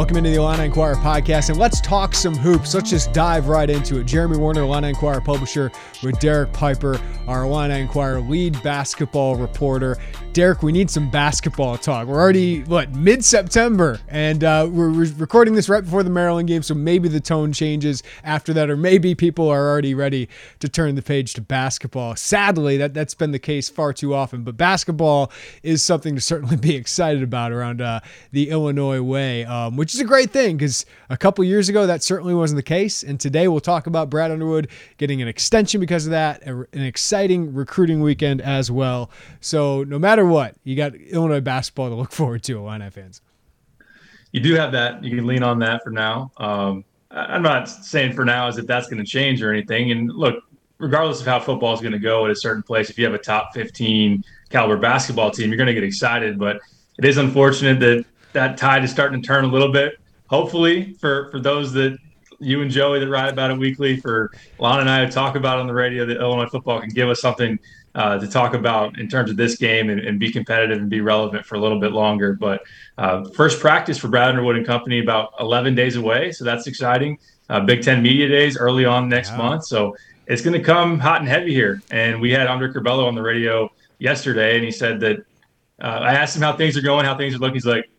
Welcome into the Illini Inquirer podcast, and let's talk some hoops. Let's just dive right into it. Jeremy Werner, Illini Inquirer publisher, with Derek Piper, our Illini Inquirer lead basketball reporter. Derek, we need some basketball talk. We're already what mid September, and uh, we're re- recording this right before the Maryland game, so maybe the tone changes after that, or maybe people are already ready to turn the page to basketball. Sadly, that that's been the case far too often, but basketball is something to certainly be excited about around uh, the Illinois way, um, which is a great thing because a couple years ago that certainly wasn't the case, and today we'll talk about Brad Underwood getting an extension because of that, an exciting recruiting weekend as well. So no matter what, you got Illinois basketball to look forward to, Illini fans. You do have that. You can lean on that for now. Um, I'm not saying for now as if that's going to change or anything. And look, regardless of how football is going to go at a certain place, if you have a top 15 caliber basketball team, you're going to get excited. But it is unfortunate that that tide is starting to turn a little bit. Hopefully, for for those that you and Joey that write about it weekly, for Lon and I talk about on the radio, that Illinois football can give us something uh, to talk about in terms of this game and, and, be competitive and be relevant for a little bit longer. But uh, first practice for Brad Underwood and company about 11 days away, so that's exciting. Uh, Big Ten Media Days early on next month, so it's going to come hot and heavy here. And we had Andre Curbelo on the radio yesterday, and he said that uh, I asked him how things are going, how things are looking. He's like,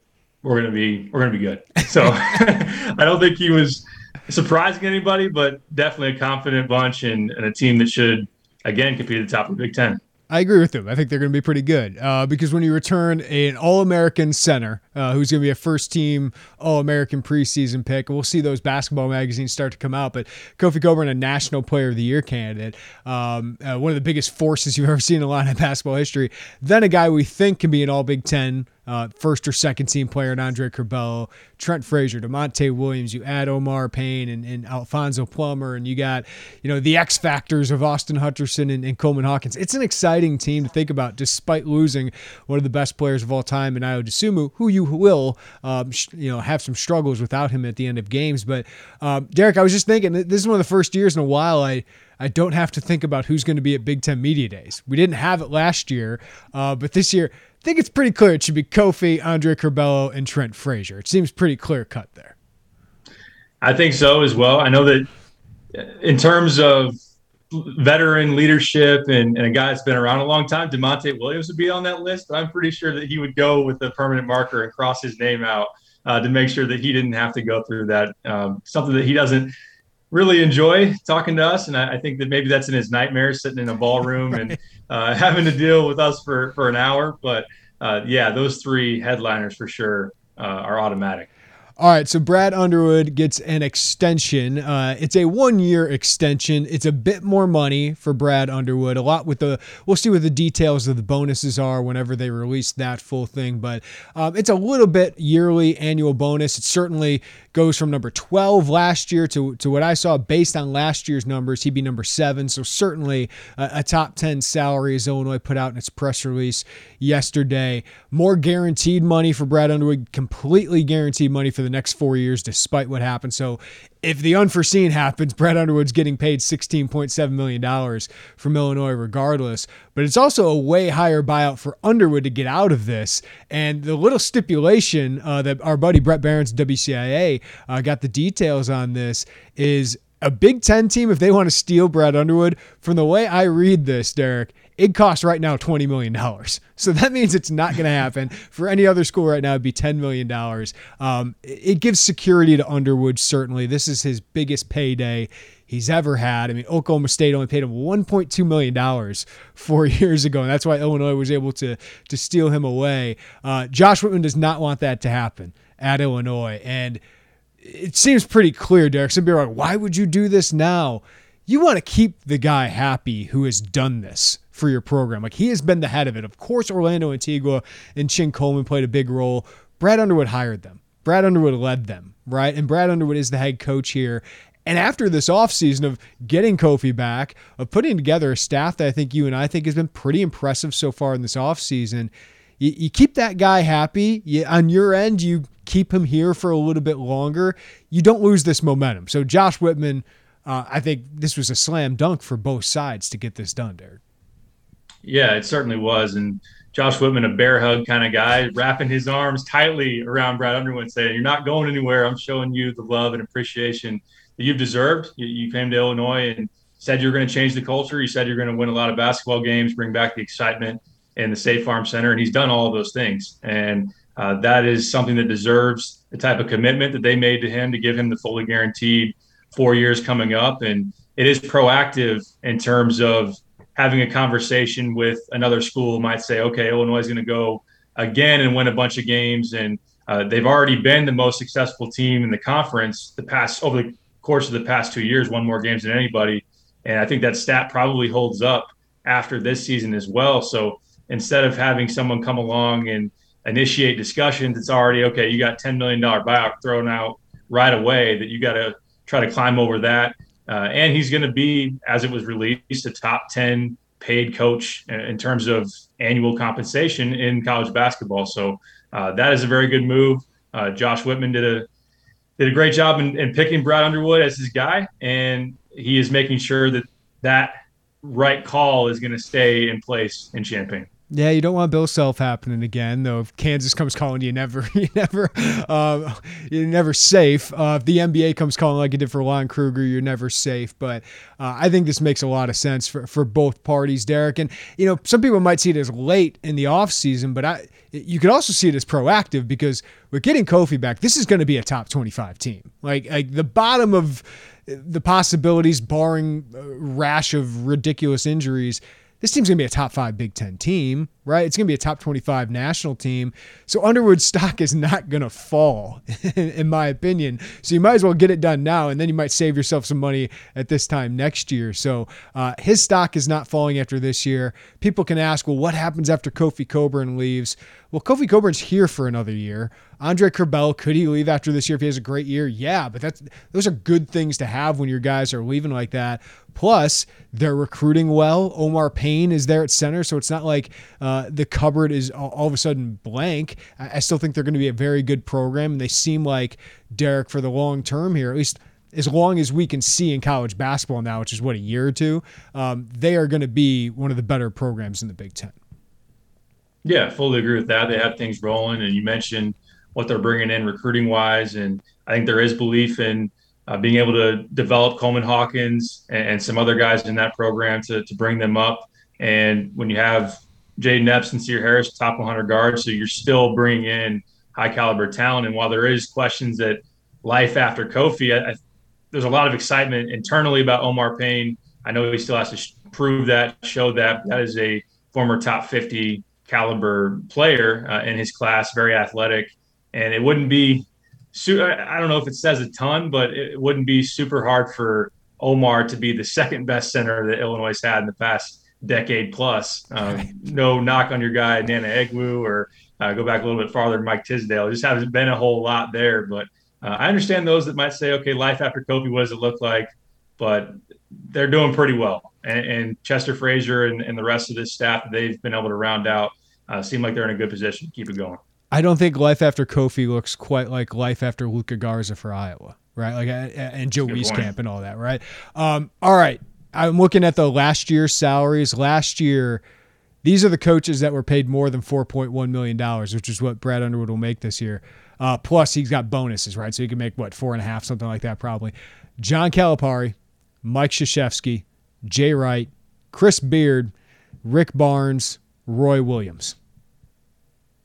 "We're going to be, we're going to be good." So I don't think he was surprising anybody, but definitely a confident bunch and, and a team that should again compete at the top of the Big Ten. I agree with them. I think they're going to be pretty good uh, because when you return an All American center uh, who's going to be a first team All American preseason pick, we'll see those basketball magazines start to come out. But Kofi Cockburn, a National Player of the Year candidate, um, uh, one of the biggest forces you've ever seen in a lot of basketball history. Then a guy we think can be an All Big Ten uh, first or second team player, and Andre Curbelo, Trent Frazier, Da'Monte Williams. You add Omar Payne and, and, Alfonso Plummer, and you got you know the X factors of Austin Hutcherson and, and, Coleman Hawkins. It's an exciting team to think about, despite losing one of the best players of all time in Ayo Dosunmu, who you will um, sh- you know have some struggles without him at the end of games. But um, Derek, I was just thinking this is one of the first years in a while I. I don't have to think about who's going to be at Big Ten Media Days. We didn't have it last year, uh, but this year, I think it's pretty clear it should be Kofi, Andre Curbelo, and Trent Frazier. It seems pretty clear cut there. I think so as well. I know that in terms of veteran leadership and, and, a guy that's been around a long time, Da'Monte Williams would be on that list. But I'm pretty sure that he would go with a permanent marker and cross his name out uh, to make sure that he didn't have to go through that. Um, something that he doesn't really enjoy talking to us, and I, I, think that maybe that's in his nightmares, sitting in a ballroom and uh, having to deal with us for for an hour. But uh, yeah, those three headliners for sure uh, are automatic. All right, so Brad Underwood gets an extension. Uh, it's a one-year extension. It's a bit more money for Brad Underwood. A lot with the we'll see what the details of the bonuses are whenever they release that full thing. But um, it's a little bit yearly annual bonus. It's certainly goes from number 12 last year to, to what I saw based on last year's numbers. He'd be number seven. So certainly a, a top 10 salary as Illinois put out in its press release yesterday. More guaranteed money for Brad Underwood, completely guaranteed money for the next four years, despite what happened. So if the unforeseen happens, Brad Underwood's getting paid $16.7 million from Illinois regardless. But it's also a way higher buyout for Underwood to get out of this. And the little stipulation uh, that our buddy Brett Barons, WCIA, uh, got the details on this is a Big Ten team, if they want to steal Brad Underwood, from the way I read this, Derek, it costs right now $20 million. So that means it's not going to happen. For any other school right now, it'd be $10 million. Um, it gives security to Underwood, certainly. This is his biggest payday he's ever had. I mean, Oklahoma State only paid him $1.2 million four years ago, and that's why Illinois was able to, to steal him away. Uh, Josh Whitman does not want that to happen at Illinois. And it seems pretty clear, Derek. Some people are like, why would you do this now? You want to keep the guy happy who has done this for your program. Like he has been the head of it. Of course, Orlando Antigua and Chin Coleman played a big role. Brad Underwood hired them. Brad Underwood led them, right? And Brad Underwood is the head coach here. And after this offseason of getting Kofi back, of putting together a staff that I think you and I think has been pretty impressive so far in this offseason, you, you keep that guy happy. You, on your end, you keep him here for a little bit longer. You don't lose this momentum. So Josh Whitman, uh, I think this was a slam dunk for both sides to get this done, Derek. Yeah, it certainly was. And Josh Whitman, a bear hug kind of guy, wrapping his arms tightly around Brad Underwood, saying, You're not going anywhere. I'm showing you the love and appreciation that you've deserved. You, you came to Illinois and said you're going to change the culture. You said you're going to win a lot of basketball games, bring back the excitement in the State Farm Center. And he's done all of those things. And uh, that is something that deserves the type of commitment that they made to him to give him the fully guaranteed four years coming up. And it is proactive in terms of having a conversation with another school might say, okay, Illinois is going to go again and win a bunch of games. And uh, they've already been the most successful team in the conference the past over the course of the past two years, won more games than anybody. And I think that stat probably holds up after this season as well. So instead of having someone come along and initiate discussions, it's already okay. You got $10 million buyout thrown out right away that you got to try to climb over that. Uh, and he's going to be, as it was released, a top 10 paid coach in terms of annual compensation in college basketball. So uh, that is a very good move. Uh, Josh Whitman did a did a great job in, in, picking Brad Underwood as his guy, and he is making sure that that right call is going to stay in place in Champaign. Yeah, you don't want Bill Self happening again. Though if Kansas comes calling you, never, you never, uh, you're never safe. Uh, if the NBA comes calling like it did for Lon Kruger, you're never safe. But uh, I think this makes a lot of sense for, for both parties, Derek. And you know, some people might see it as late in the offseason, but I, you could also see it as proactive because we're getting Kofi back. This is going to be a top 25 team. Like, like the bottom of the possibilities, barring rash of ridiculous injuries this team's going to be a top five Big Ten team, right? It's going to be a top 25 national team. So Underwood's stock is not going to fall, in my opinion. So you might as well get it done now, and then you might save yourself some money at this time next year. So uh, his stock is not falling after this year. People can ask, well, what happens after Kofi Cockburn leaves? Well, Kofi Cockburn's here for another year. Andre Curbelo, could he leave after this year if he has a great year? Yeah, but that's those are good things to have when your guys are leaving like that. Plus, they're recruiting well. Omar Payne is there at center, so it's not like uh, the cupboard is all, all, of a sudden blank. I, I still think they're going to be a very good program, and they seem like Derek for the long term here, at least as long as we can see in college basketball now, which is what a year or two, um, they are going to be one of the better programs in the Big Ten. Yeah, fully agree with that. They have things rolling, and you mentioned what they're bringing in recruiting wise, and I think there is belief in uh, being able to develop Coleman Hawkins and, and, some other guys in that program to to bring them up. And when you have Jayden Epps and Sencire Harris, top 100 guards, so you're still bringing in high caliber talent. And while there is questions that life after Kofi, I, I, there's a lot of excitement internally about Omar Payne. I know he still has to sh- prove that, show that. That is a former top 50 caliber player uh, in his class, very athletic, and it wouldn't be. I don't know if it says a ton, but it wouldn't be super hard for Omar to be the second best center that Illinois had in the past decade plus. Um, no knock on your guy Nnanna Egwu or uh, go back a little bit farther, Mike Tisdale. It just hasn't been a whole lot there, but uh, I understand those that might say, okay, life after Kofi, what does it look like? But they're doing pretty well. And, and Chester Frazier and, and, the rest of this staff they've been able to round out uh, seem like they're in a good position to keep it going. I don't think life after Kofi looks quite like life after Luka Garza for Iowa, right? Like and Joe Wieskamp and all that, right? Um, all right, I'm looking at the last year's salaries. Last year, these are the coaches that were paid more than 4.1 million dollars, which is what Brad Underwood will make this year. Uh, plus, he's got bonuses, right? So he can make what four and a half, something like that, probably. John Calipari, Mike Krzyzewski, Jay Wright, Chris Beard, Rick Barnes, Roy Williams.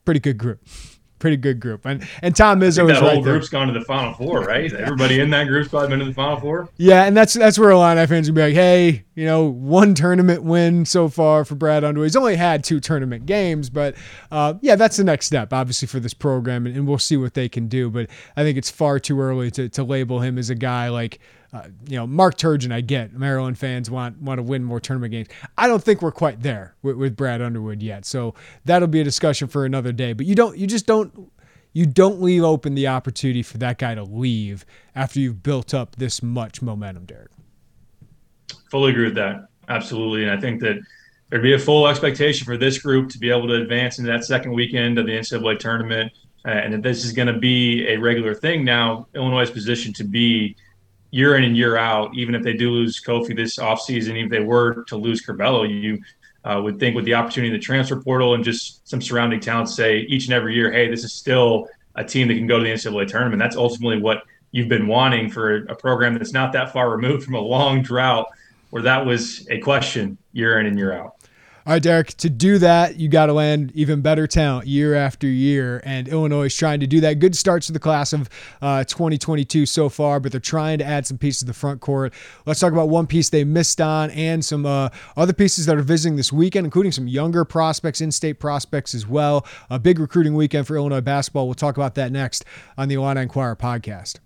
Pretty good group. pretty good group. And and Tom Izzo that whole right group's gone to the Final Four, right? Everybody in that group's probably been to the Final Four. Yeah, and that's that's where a lot of fans would be like, hey, you know, one tournament win so far for Brad Underwood. He's only had two tournament games, but uh, yeah, that's the next step, obviously, for this program, and, and, we'll see what they can do. But I think it's far too early to, to label him as a guy like uh, you know, Mark Turgeon, I get Maryland fans want want to win more tournament games. I don't think we're quite there with, with Brad Underwood yet. So that'll be a discussion for another day. But you don't, you just don't, you don't leave open the opportunity for that guy to leave after you've built up this much momentum, Derek. Fully agree with that. Absolutely, and I think that there'd be a full expectation for this group to be able to advance into that second weekend of the NCAA tournament, uh, and that this is going to be a regular thing now. Illinois' position to be year in and year out, even if they do lose Kofi this offseason, even if they were to lose Curbelo, you uh, would think with the opportunity in the transfer portal and just some surrounding talent say each and every year, hey, this is still a team that can go to the NCAA tournament. That's ultimately what you've been wanting for a program that's not that far removed from a long drought where that was a question year in and year out. All right, Derek, to do that, you got to land even better talent year after year. And Illinois is trying to do that. Good starts to the class of uh, 2022 so far, but they're trying to add some pieces to the front court. Let's talk about one piece they missed on and some uh, other pieces that are visiting this weekend, including some younger prospects, in state prospects as well. A big recruiting weekend for Illinois basketball. We'll talk about that next on the Illini Inquirer podcast.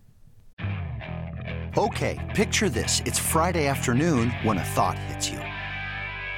Okay, picture this. It's Friday afternoon when a thought hits you.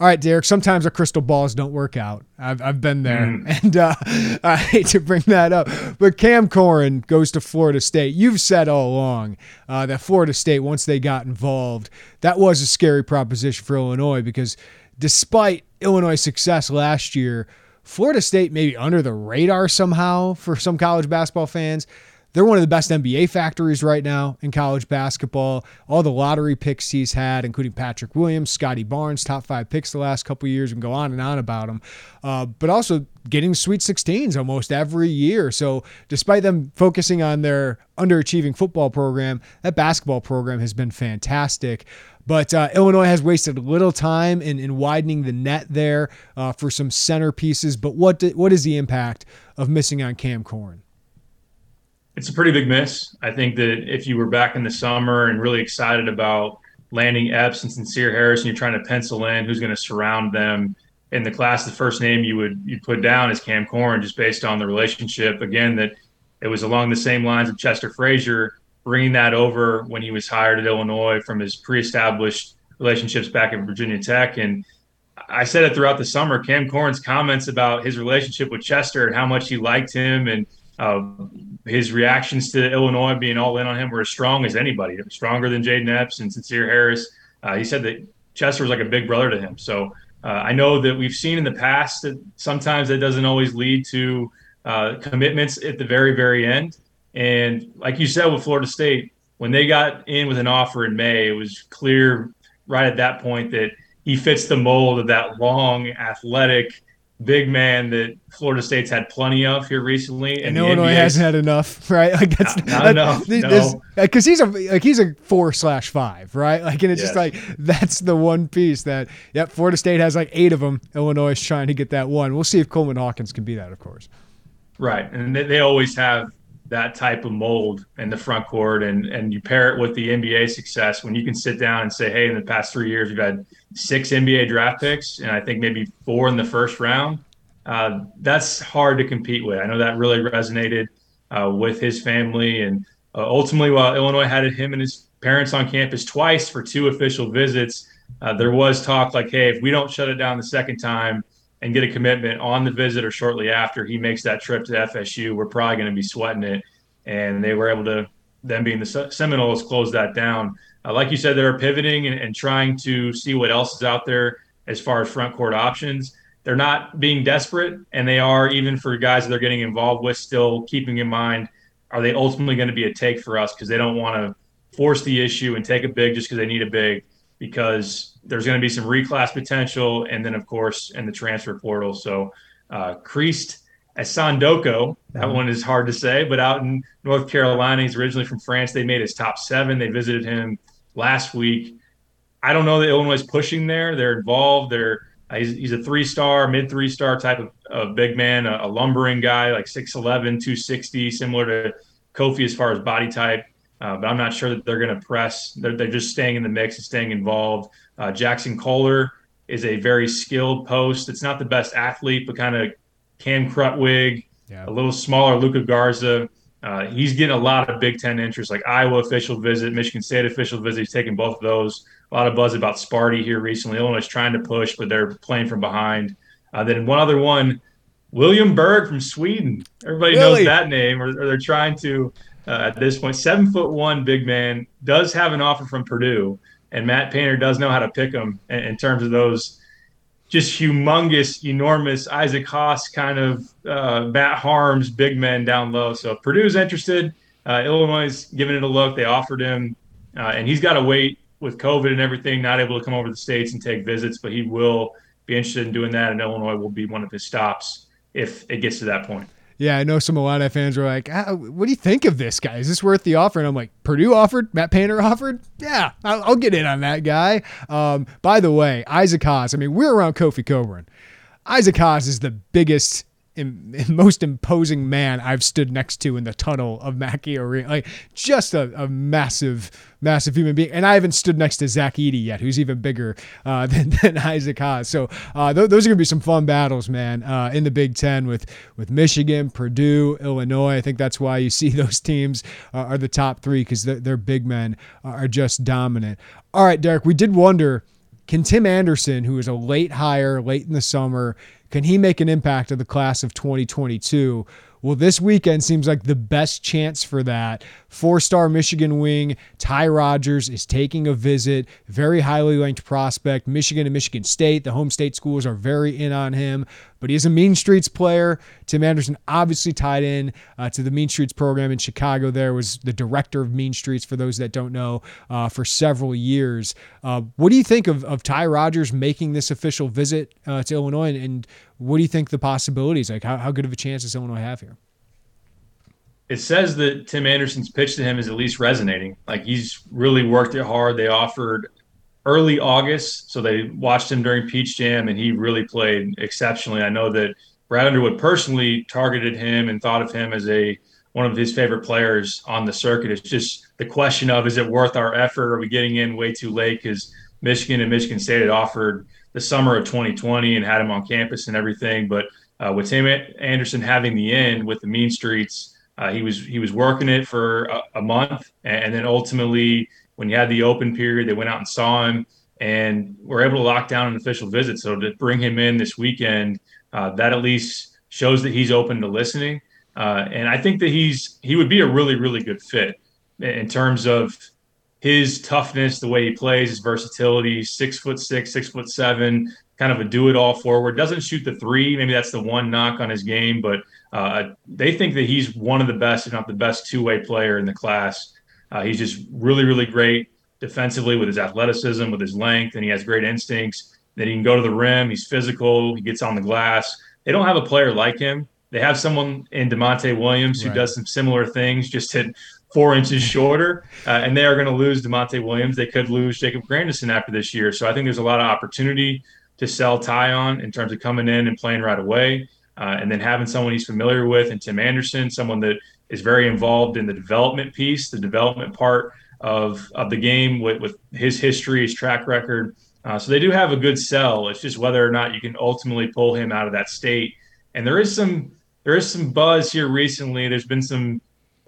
All right, Derek. Sometimes our crystal balls don't work out. I've, I've been there, mm. and uh, I hate to bring that up, but Cam Corhen goes to Florida State. You've said all along uh, that Florida State, once they got involved, that was a scary proposition for Illinois because despite Illinois' success last year, Florida State maybe under the radar somehow for some college basketball fans. They're one of the best NBA factories right now in college basketball. All the lottery picks he's had, including Patrick Williams, Scottie Barnes, top five picks the last couple years, and go on and on about them. Uh, but also getting Sweet 16s almost every year. So despite them focusing on their underachieving football program, that basketball program has been fantastic. But uh, Illinois has wasted little time in, in widening the net there uh, for some centerpieces. But what do, what is the impact of missing on Cam Corhen? It's a pretty big miss. I think that if you were back in the summer and really excited about landing Epps and Sencire Harris, and you're trying to pencil in who's going to surround them in the class, the first name you would you put down is Cam Corhen, just based on the relationship. Again, that it was along the same lines of Chester Frazier, bringing that over when he was hired at Illinois from his pre-established relationships back at Virginia Tech. And I said it throughout the summer. Cam Corhen's comments about his relationship with Chester and how much he liked him and uh, his reactions to Illinois being all in on him were as strong as anybody, stronger than Jayden Epps and Sencire Harris. Uh, he said that Chester was like a big brother to him. So uh, I know that we've seen in the past that sometimes that doesn't always lead to uh, commitments at the very, very end. And like you said with Florida State, when they got in with an offer in May, it was clear right at that point that he fits the mold of that long, athletic, big man that Florida State's had plenty of here recently, and, and Illinois NBA, hasn't had enough, right? Like that's not, not enough. Because no. he's a like he's a four slash five, right? Like, and it's yes. just like that's the one piece that yep, Florida State has like eight of them. Illinois is trying to get that one. We'll see if Coleman Hawkins can be that, of course. Right, and they, they always have that type of mold in the front court and and you pair it with the NBA success when you can sit down and say, hey, in the past three years we've had six NBA draft picks and I think maybe four in the first round. Uh, that's hard to compete with. I know that really resonated uh, with his family and uh, ultimately while Illinois had him and his parents on campus twice for two official visits. Uh, there was talk like, hey, if we don't shut it down the second time and get a commitment on the visit or shortly after he makes that trip to FSU, we're probably going to be sweating it. And they were able to, them being the Seminoles, close that down. Uh, like you said, they're pivoting and, and trying to see what else is out there as far as front court options. They're not being desperate, and they are even for guys that they're getting involved with, still keeping in mind are they ultimately going to be a take for us because they don't want to force the issue and take a big just because they need a big because there's going to be some reclass potential and then of course in the transfer portal. So uh, Christ Essandoko, that mm-hmm. one is hard to say, but out in North Carolina, he's originally from France. They made his top seven. They visited him last week. I don't know that Illinois is pushing there. They're involved. They're uh, he's, he's, a three star, mid three star type of, of big man, a, a, lumbering guy, like 6'11, 260, similar to Kofi as far as body type. Uh, but I'm not sure that they're going to press. They're, they're, just staying in the mix and staying involved. Uh, Jaxon Kohler is a very skilled post. It's not the best athlete, but kind of Cam Krutwig, yeah. a little smaller Luka Garza. Uh, he's getting a lot of Big Ten interest, like Iowa official visit, Michigan State official visit. He's taking both of those. A lot of buzz about Sparty here recently. Illinois is trying to push, but they're playing from behind. Uh, then one other one, William Berg from Sweden. Everybody really? knows that name, or, or they're trying to uh, at this point. Seven foot one big man does have an offer from Purdue, and Matt Painter does know how to pick him in, in terms of those just humongous, enormous Isaac Haas kind of uh, Matt Haarms big men down low. So if Purdue's interested. Uh, Illinois is giving it a look. They offered him, uh, and he's got to wait with COVID and everything, not able to come over to the states and take visits, but he will be interested in doing that, and Illinois will be one of his stops if it gets to that point. Yeah, I know some Illini fans were like, ah, "What do you think of this guy? Is this worth the offer?" And I'm like, "Purdue offered, Matt Painter offered. Yeah, I'll, I'll get in on that guy." Um, by the way, Isaac Haas. I mean, we're around Kofi Cockburn. Isaac Haas is the biggest most imposing man I've stood next to in the tunnel of Mackey Arena. Like just a, a, massive, massive human being. And I haven't stood next to Zach Edey yet, who's even bigger uh, than, than, Isaac Haas. So uh, th- those are gonna be some fun battles, man, uh, in the Big Ten with with Michigan, Purdue, Illinois. I think that's why you see those teams uh, are the top three because their big men are just dominant. All right, Derek, we did wonder. Can Tim Anderson, who is a late hire late in the summer, can he make an impact of the class of 2022? Well, this weekend seems like the best chance for that. Four star Michigan wing Ty Rodgers is taking a visit. Very highly ranked prospect. Michigan and Michigan State, the home state schools are very in on him, but he is a Mean Streets player. Tim Anderson obviously tied in uh, to the Mean Streets program in Chicago. There was the director of Mean Streets, for those that don't know, uh, for several years. Uh, what do you think of, of Ty Rodgers making this official visit uh, to Illinois? And, and what do you think the possibilities like? How, how good of a chance does Illinois have here? It says that Tim Anderson's pitch to him is at least resonating. Like he's really worked it hard. They offered early August, so they watched him during Peach Jam, and he really played exceptionally. I know that Brad Underwood personally targeted him and thought of him as a one of his favorite players on the circuit. It's just the question of is it worth our effort? Are we getting in way too late? Because Michigan and Michigan State had offered the summer of 2020 and had him on campus and everything. But uh, with Tim Anderson having the end with the Mean Streets, uh, he was he was working it for a, a, month, and then ultimately, when he had the open period, they went out and saw him, and were able to lock down an official visit. So to bring him in this weekend, uh, that at least shows that he's open to listening. Uh, and I think that he's he would be a really really good fit in terms of his toughness, the way he plays, his versatility, six foot six, six foot seven, kind of a do it all forward. Doesn't shoot the three. Maybe that's the one knock on his game, but uh, they think that he's one of the best, if not the best, two way player in the class. Uh, he's just really, really great defensively with his athleticism, with his length, and he has great instincts. Then he can go to the rim. He's physical. He gets on the glass. They don't have a player like him. They have someone in Da'Monte Williams who right. does some similar things, just hit four inches shorter, uh, and they are going to lose Da'Monte Williams. They could lose Jacob Grandison after this year. So I think there's a lot of opportunity to sell Ty on in terms of coming in and playing right away, uh, and then having someone he's familiar with, and Tim Anderson, someone that is very involved in the development piece, the development part of of the game with, with his history, his track record. Uh, so they do have a good sell. It's just whether or not you can ultimately pull him out of that state. And there is some there is some buzz here recently. There's been some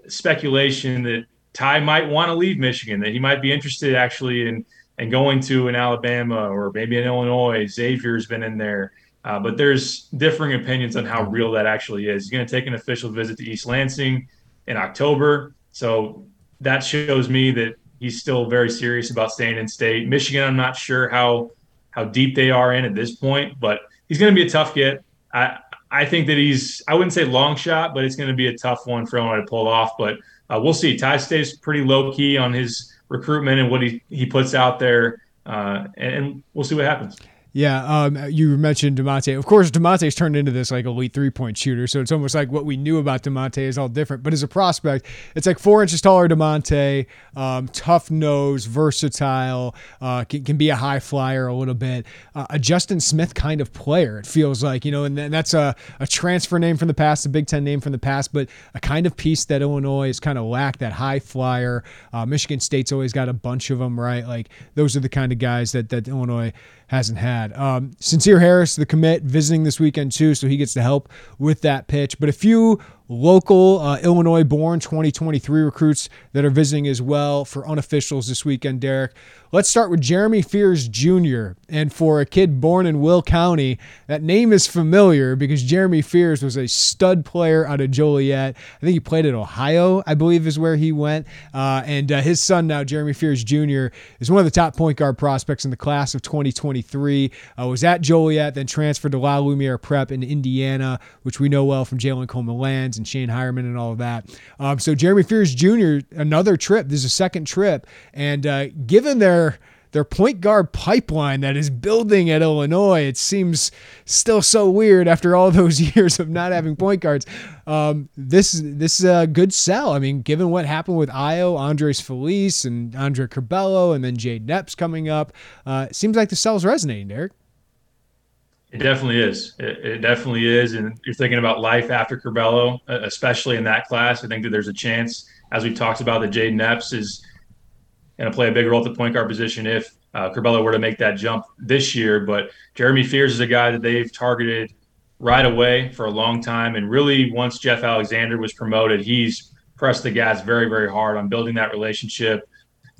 speculation that Ty might want to leave Michigan, that he might be interested actually in and going to an Alabama or maybe an Illinois. Xavier's been in there. Uh, but there's differing opinions on how real that actually is. He's going to take an official visit to East Lansing in October. So that shows me that he's still very serious about staying in state. Michigan, I'm not sure how how deep they are in at this point, but he's going to be a tough get. I I think that he's I wouldn't say long shot, but it's going to be a tough one for him to pull off. But uh, we'll see. Ty stays pretty low key on his recruitment and what he he puts out there, uh, and, and we'll see what happens. Yeah, um, you mentioned Da'Monte. Of course, Da'Monte's turned into this like elite three point shooter, so it's almost like what we knew about Da'Monte is all different. But as a prospect, it's like four inches taller Da'Monte, um, tough nose, versatile, uh, can, can, be a high flyer a little bit, uh, a Justin Smith kind of player. It feels like you know, and that's a, a transfer name from the past, a Big Ten name from the past, but a kind of piece that Illinois has kind of lacked that high flyer. Uh, Michigan State's always got a bunch of them, right? Like those are the kind of guys that that Illinois hasn't had. Um, Sencire Harris, the commit, visiting this weekend too, so he gets to help with that pitch. But a few local uh, Illinois born 2023 recruits that are visiting as well for unofficials this weekend, Derek. Let's start with Jeremy Fears Jr. And for a kid born in Will County, that name is familiar because Jeremy Fears was a stud player out of Joliet. I think he played at Ohio, I believe, is where he went. Uh, and uh, his son now, Jeremy Fears Jr., is one of the top point guard prospects in the class of 2023. Uh, was at Joliet, then transferred to La Lumiere Prep in Indiana, which we know well from Jalen Coleman Lands and Shane Heirman and all of that. Um, so Jeremy Fears Jr., another trip. This is a second trip. And uh, given their their point guard pipeline that is building at Illinois. It seems still so weird after all those years of not having point guards. Um, this this is a good sell. I mean, given what happened with Ayo, Andres Feliz, and Andre Curbelo, and then Jayden Epps coming up, uh, seems like the sell's resonating, Derek. It definitely is. It, it, definitely is. And you're thinking about life after Curbelo, especially in that class. I think that there's a chance, as we talked about, that Jayden Epps is – going to play a big role at the point guard position if uh, Curbelo were to make that jump this year. But Jeremy Fears is a guy that they've targeted right away for a long time. And really, once Jeff Alexander was promoted, he's pressed the gas very, very hard on building that relationship,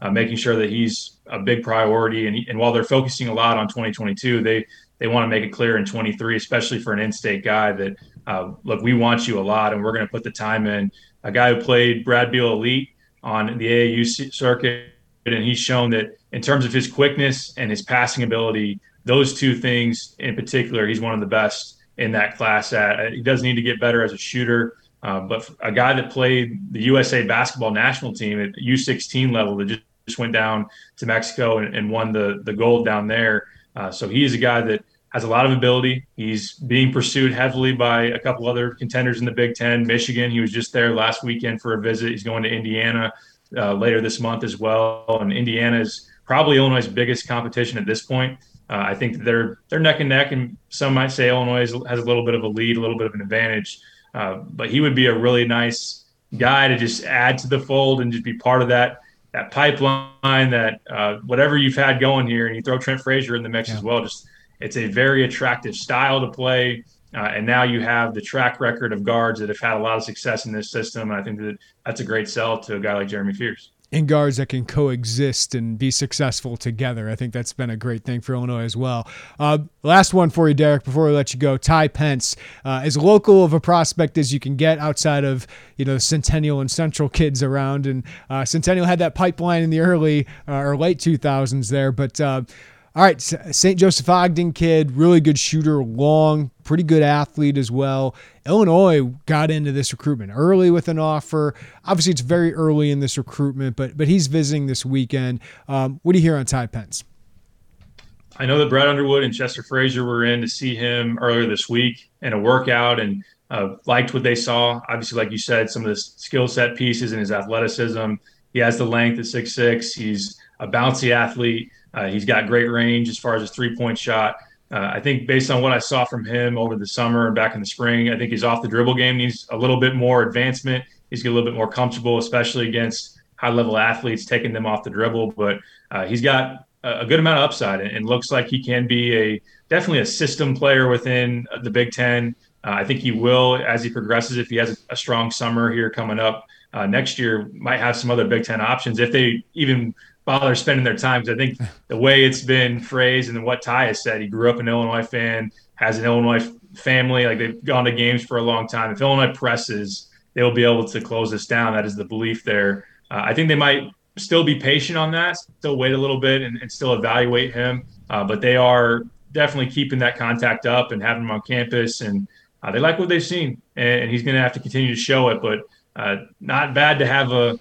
uh, making sure that he's a big priority. And, and while they're focusing a lot on 2022, they they want to make it clear in 23, especially for an in-state guy that uh, look, we want you a lot, and we're going to put the time in. A guy who played Brad Beal Elite on the AAU circuit and he's shown that in terms of his quickness and his passing ability, those two things in particular, he's one of the best in that class. At he does need to get better as a shooter, uh, but a guy that played the USA basketball national team at U16 level that just, just went down to Mexico and, and, won the the gold down there. Uh, so he's a guy that has a lot of ability. He's being pursued heavily by a couple other contenders in the Big Ten. Michigan, he was just there last weekend for a visit. He's going to Indiana uh, later this month as well. And Indiana is probably Illinois' biggest competition at this point. Uh, I think they're they're neck and neck, and some might say Illinois has a little bit of a lead, a little bit of an advantage. Uh, but he would be a really nice guy to just add to the fold and just be part of that that pipeline, that uh, whatever you've had going here, and you throw Trent Frazier in the mix yeah. as well. Just it's a very attractive style to play. Uh, and now you have the track record of guards that have had a lot of success in this system. And I think that that's a great sell to a guy like Jeremy Fears. And guards that can coexist and be successful together. I think that's been a great thing for Illinois as well. Uh, last one for you, Derek, before we let you go. Ty Pence, uh, as local of a prospect as you can get outside of you know Centennial and Central kids around, and uh, Centennial had that pipeline in the early uh, or late 2000s there, but uh, all right, St. Joseph Ogden kid, really good shooter, long, pretty good athlete as well. Illinois got into this recruitment early with an offer. Obviously, it's very early in this recruitment, but but he's visiting this weekend. Um, what do you hear on Ty Pence? I know that Brad Underwood and Chester Frazier were in to see him earlier this week in a workout and uh, liked what they saw. Obviously, like you said, some of the skill set pieces and his athleticism. He has the length at six six. He's a bouncy athlete. Uh, he's got great range as far as his three point shot. Uh, I think based on what I saw from him over the summer and back in the spring, I think he's off the dribble game needs a little bit more advancement. He's a little bit more comfortable, especially against high level athletes, taking them off the dribble. But uh, he's got a good amount of upside and looks like he can be a definitely a system player within the Big Ten. Uh, I think he will as he progresses if he has a, a strong summer here coming up uh, next year might have some other Big Ten options if they even bother spending their time. Because I think the way it's been phrased and what Ty has said, he grew up an Illinois fan, has an Illinois family, like they've gone to games for a long time. If Illinois presses, they will be able to close this down. That is the belief there. Uh, I think they might still be patient on that, still wait a little bit and, and still evaluate him. Uh, but they are definitely keeping that contact up and having him on campus. And uh, they like what they've seen. And, and he's going to have to continue to show it. But uh, not bad to have a,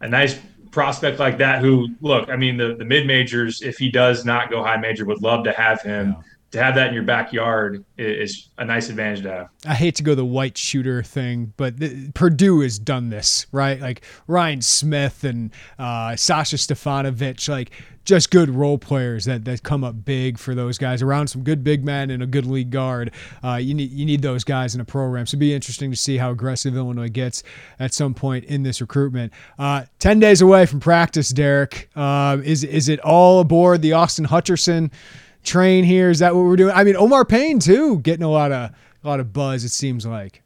a nice prospect like that who, look, I mean, the, the mid majors, if he does not go high major, would love to have him. Yeah to have that in your backyard is a nice advantage to have. I hate to go the white shooter thing, but the, Purdue has done this, right? Like Ryan Smith and uh, Sasha Stefanovic, like just good role players that, that come up big for those guys around some good big men and a good league guard. Uh, you need you need those guys in a program. So it'd be interesting to see how aggressive Illinois gets at some point in this recruitment. Uh, Ten days away from practice, Derek. Uh, is is it all aboard the Austin Hutcherson? Train here? Is that what we're doing? I mean, Omar Payne too, getting a lot of a lot of buzz. It seems like.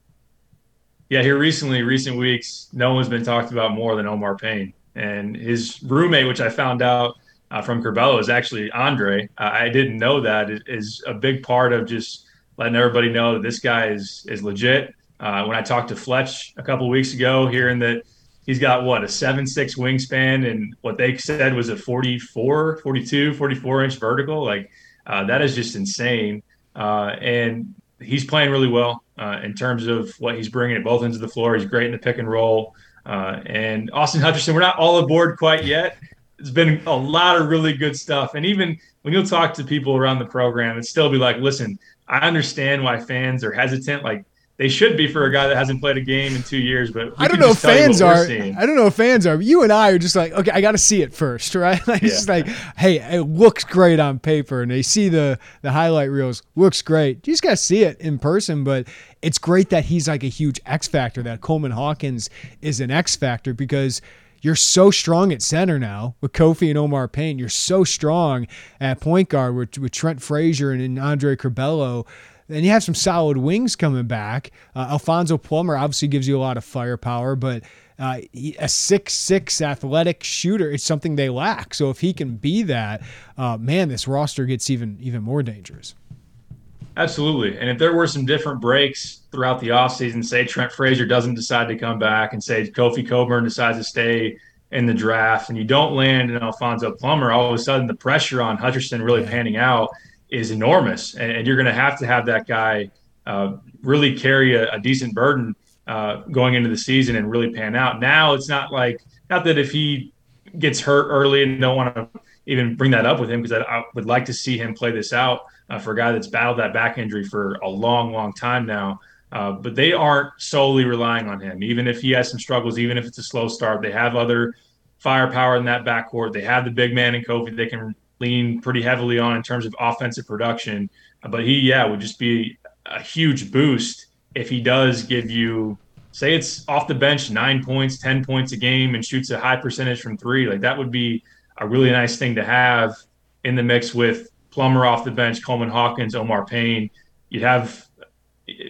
Yeah, here recently, recent weeks, no one's been talked about more than Omar Payne and his roommate, which I found out uh, from Curbelo, is actually Andre. Uh, I didn't know that is a big part of just letting everybody know that this guy is is legit. Uh, when I talked to Fletch a couple weeks ago, hearing that he's got what a seven six wingspan and what they said was a 44 42 44 inch vertical like uh, that is just insane. Uh, and he's playing really well uh, in terms of what he's bringing at both ends of the floor. He's great in the pick and roll. Uh, and Austin Hutcherson, we're not all aboard quite yet. It's been a lot of really good stuff. And even when you'll talk to people around the program, it still be like, listen, I understand why fans are hesitant. Like they should be for a guy that hasn't played a game in two years. But I don't know if fans are. I don't know if fans are. You and I are just like, okay, I got to see it first, right? Like, yeah. It's just like, hey, it looks great on paper, and they see the the highlight reels, looks great. You just got to see it in person, but it's great that he's like a huge X factor. That Coleman Hawkins is an X factor because. You're so strong at center now with Kofi and Omar Payne. You're so strong at point guard with, with Trent Frazier and, and Andre Curbelo and you have some solid wings coming back. Uh, Alfonso Plummer obviously gives you a lot of firepower, but uh, a six six athletic shooter is something they lack. So if he can be that, uh, man, this roster gets even even more dangerous. Absolutely. And if there were some different breaks throughout the offseason, say Trent Frazier doesn't decide to come back and say Kofi Cockburn decides to stay in the draft and you don't land in Alfonso Plummer, all of a sudden the pressure on Hutcherson really panning out is enormous, and, and you're going to have to have that guy uh, really carry a, a decent burden uh, going into the season and really pan out. Now it's not like not that if he gets hurt early and don't want to even bring that up with him because I, I, would like to see him play this out uh, for a guy that's battled that back injury for a long, long time now. Uh, but they aren't solely relying on him. Even if he has some struggles, even if it's a slow start, they have other firepower in that backcourt. They have the big man in Kofi they can lean pretty heavily on in terms of offensive production. But he, yeah, would just be a huge boost if he does give you, say, it's off the bench, nine points, 10 points a game, and shoots a high percentage from three. Like that would be a really nice thing to have in the mix with Plummer off the bench, Coleman Hawkins, Omar Payne. You'd have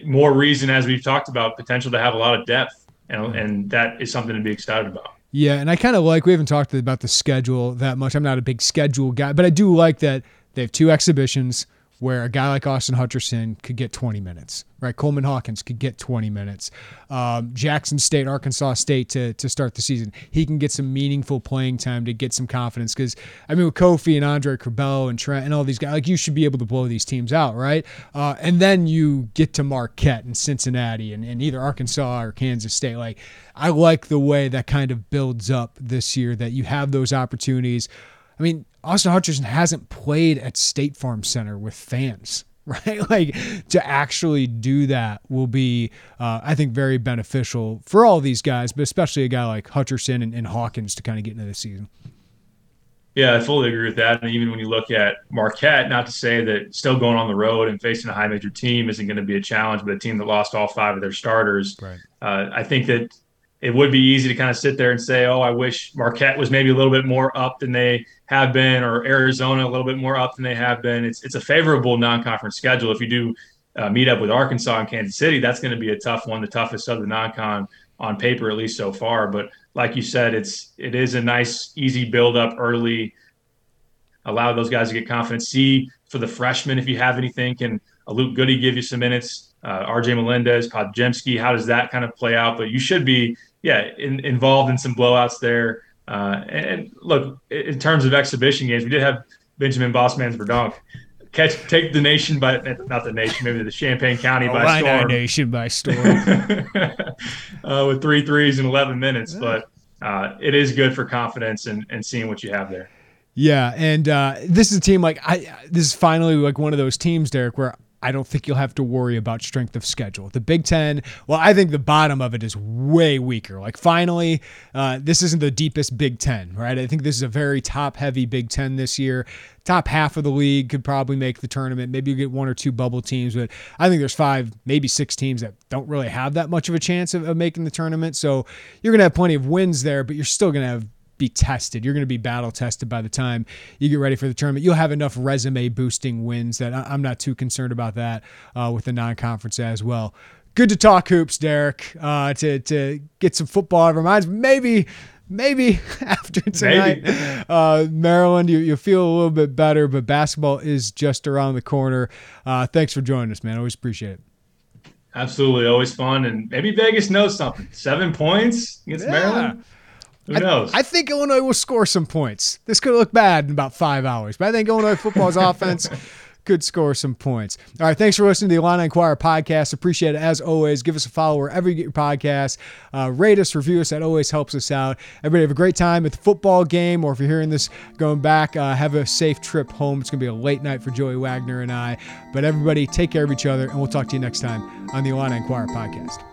more reason, as we've talked about, potential to have a lot of depth. And, and that is something to be excited about. Yeah, and I kind of like we haven't talked about the schedule that much. I'm not a big schedule guy, but I do like that they have two exhibitions where a guy like Austin Hutcherson could get 20 minutes, right? Coleman Hawkins could get 20 minutes. Um, Jackson State, Arkansas State to, to start the season. He can get some meaningful playing time to get some confidence because, I mean, with Kofi and Andre Curbelo and Trent and all these guys, like you should be able to blow these teams out, right? Uh, and then you get to Marquette and Cincinnati and, and either Arkansas or Kansas State. Like, I like the way that kind of builds up this year that you have those opportunities. I mean, Austin Hutcherson hasn't played at State Farm Center with fans, right? Like to actually do that will be, uh, I think, very beneficial for all these guys, but especially a guy like Hutcherson and, and Hawkins to kind of get into the season. Yeah, I fully agree with that. And even when you look at Marquette, not to say that still going on the road and facing a high major team isn't going to be a challenge, but a team that lost all five of their starters, right. uh, I think that it would be easy to kind of sit there and say, oh, I wish Marquette was maybe a little bit more up than they have been, or Arizona a little bit more up than they have been. It's it's a favorable non-conference schedule. If you do uh, meet up with Arkansas and Kansas City, that's going to be a tough one, the toughest of the non-con on paper, at least so far. But like you said, it's it is a nice, easy build up early. Allow those guys to get confidence. See for the freshmen if you have anything. Can a Luke Goode give you some minutes? Uh, RJ Melendez, Podziemski, how does that kind of play out? But you should be, yeah, in, involved in some blowouts there. Uh, and, and, look, in terms of exhibition games, we did have Benjamin Bosmans-Verdonk catch take the nation by not the nation, maybe the Champaign County oh, by storm. Nation by storm. uh, with three threes in 11 minutes, yeah. but uh, it is good for confidence and, and seeing what you have there. Yeah, and uh, this is a team like I. This is finally like one of those teams, Derek, where I don't think you'll have to worry about strength of schedule. The Big Ten, well, I think the bottom of it is way weaker. Like, finally, uh, this isn't the deepest Big Ten, right? I think this is a very top heavy Big Ten this year. Top half of the league could probably make the tournament. Maybe you get one or two bubble teams, but I think there's five, maybe six teams that don't really have that much of a chance of, of making the tournament. So you're going to have plenty of wins there, but you're still going to have be tested. You're going to be battle tested by the time you get ready for the tournament. You'll have enough resume boosting wins that I'm not too concerned about that uh, with the non conference as well. Good to talk hoops, Derek. Uh, to to get some football out of our minds. Maybe maybe after tonight, uh, Maryland, you, you feel a little bit better, but basketball is just around the corner. Uh, thanks for joining us, man. Always appreciate it. Absolutely, always fun, and maybe Vegas knows something. Seven points against yeah. Maryland. Who knows? I, I, think Illinois will score some points. This could look bad in about five hours, but I think Illinois football's offense could score some points. All right, thanks for listening to the Illini Inquirer podcast. Appreciate it as always. Give us a follow wherever you get your podcast. Uh, rate us, review us. That always helps us out. Everybody have a great time at the football game, or if you're hearing this going back, uh, have a safe trip home. It's going to be a late night for Joey Wagner and I. But everybody, take care of each other, and we'll talk to you next time on the Illini Inquirer podcast.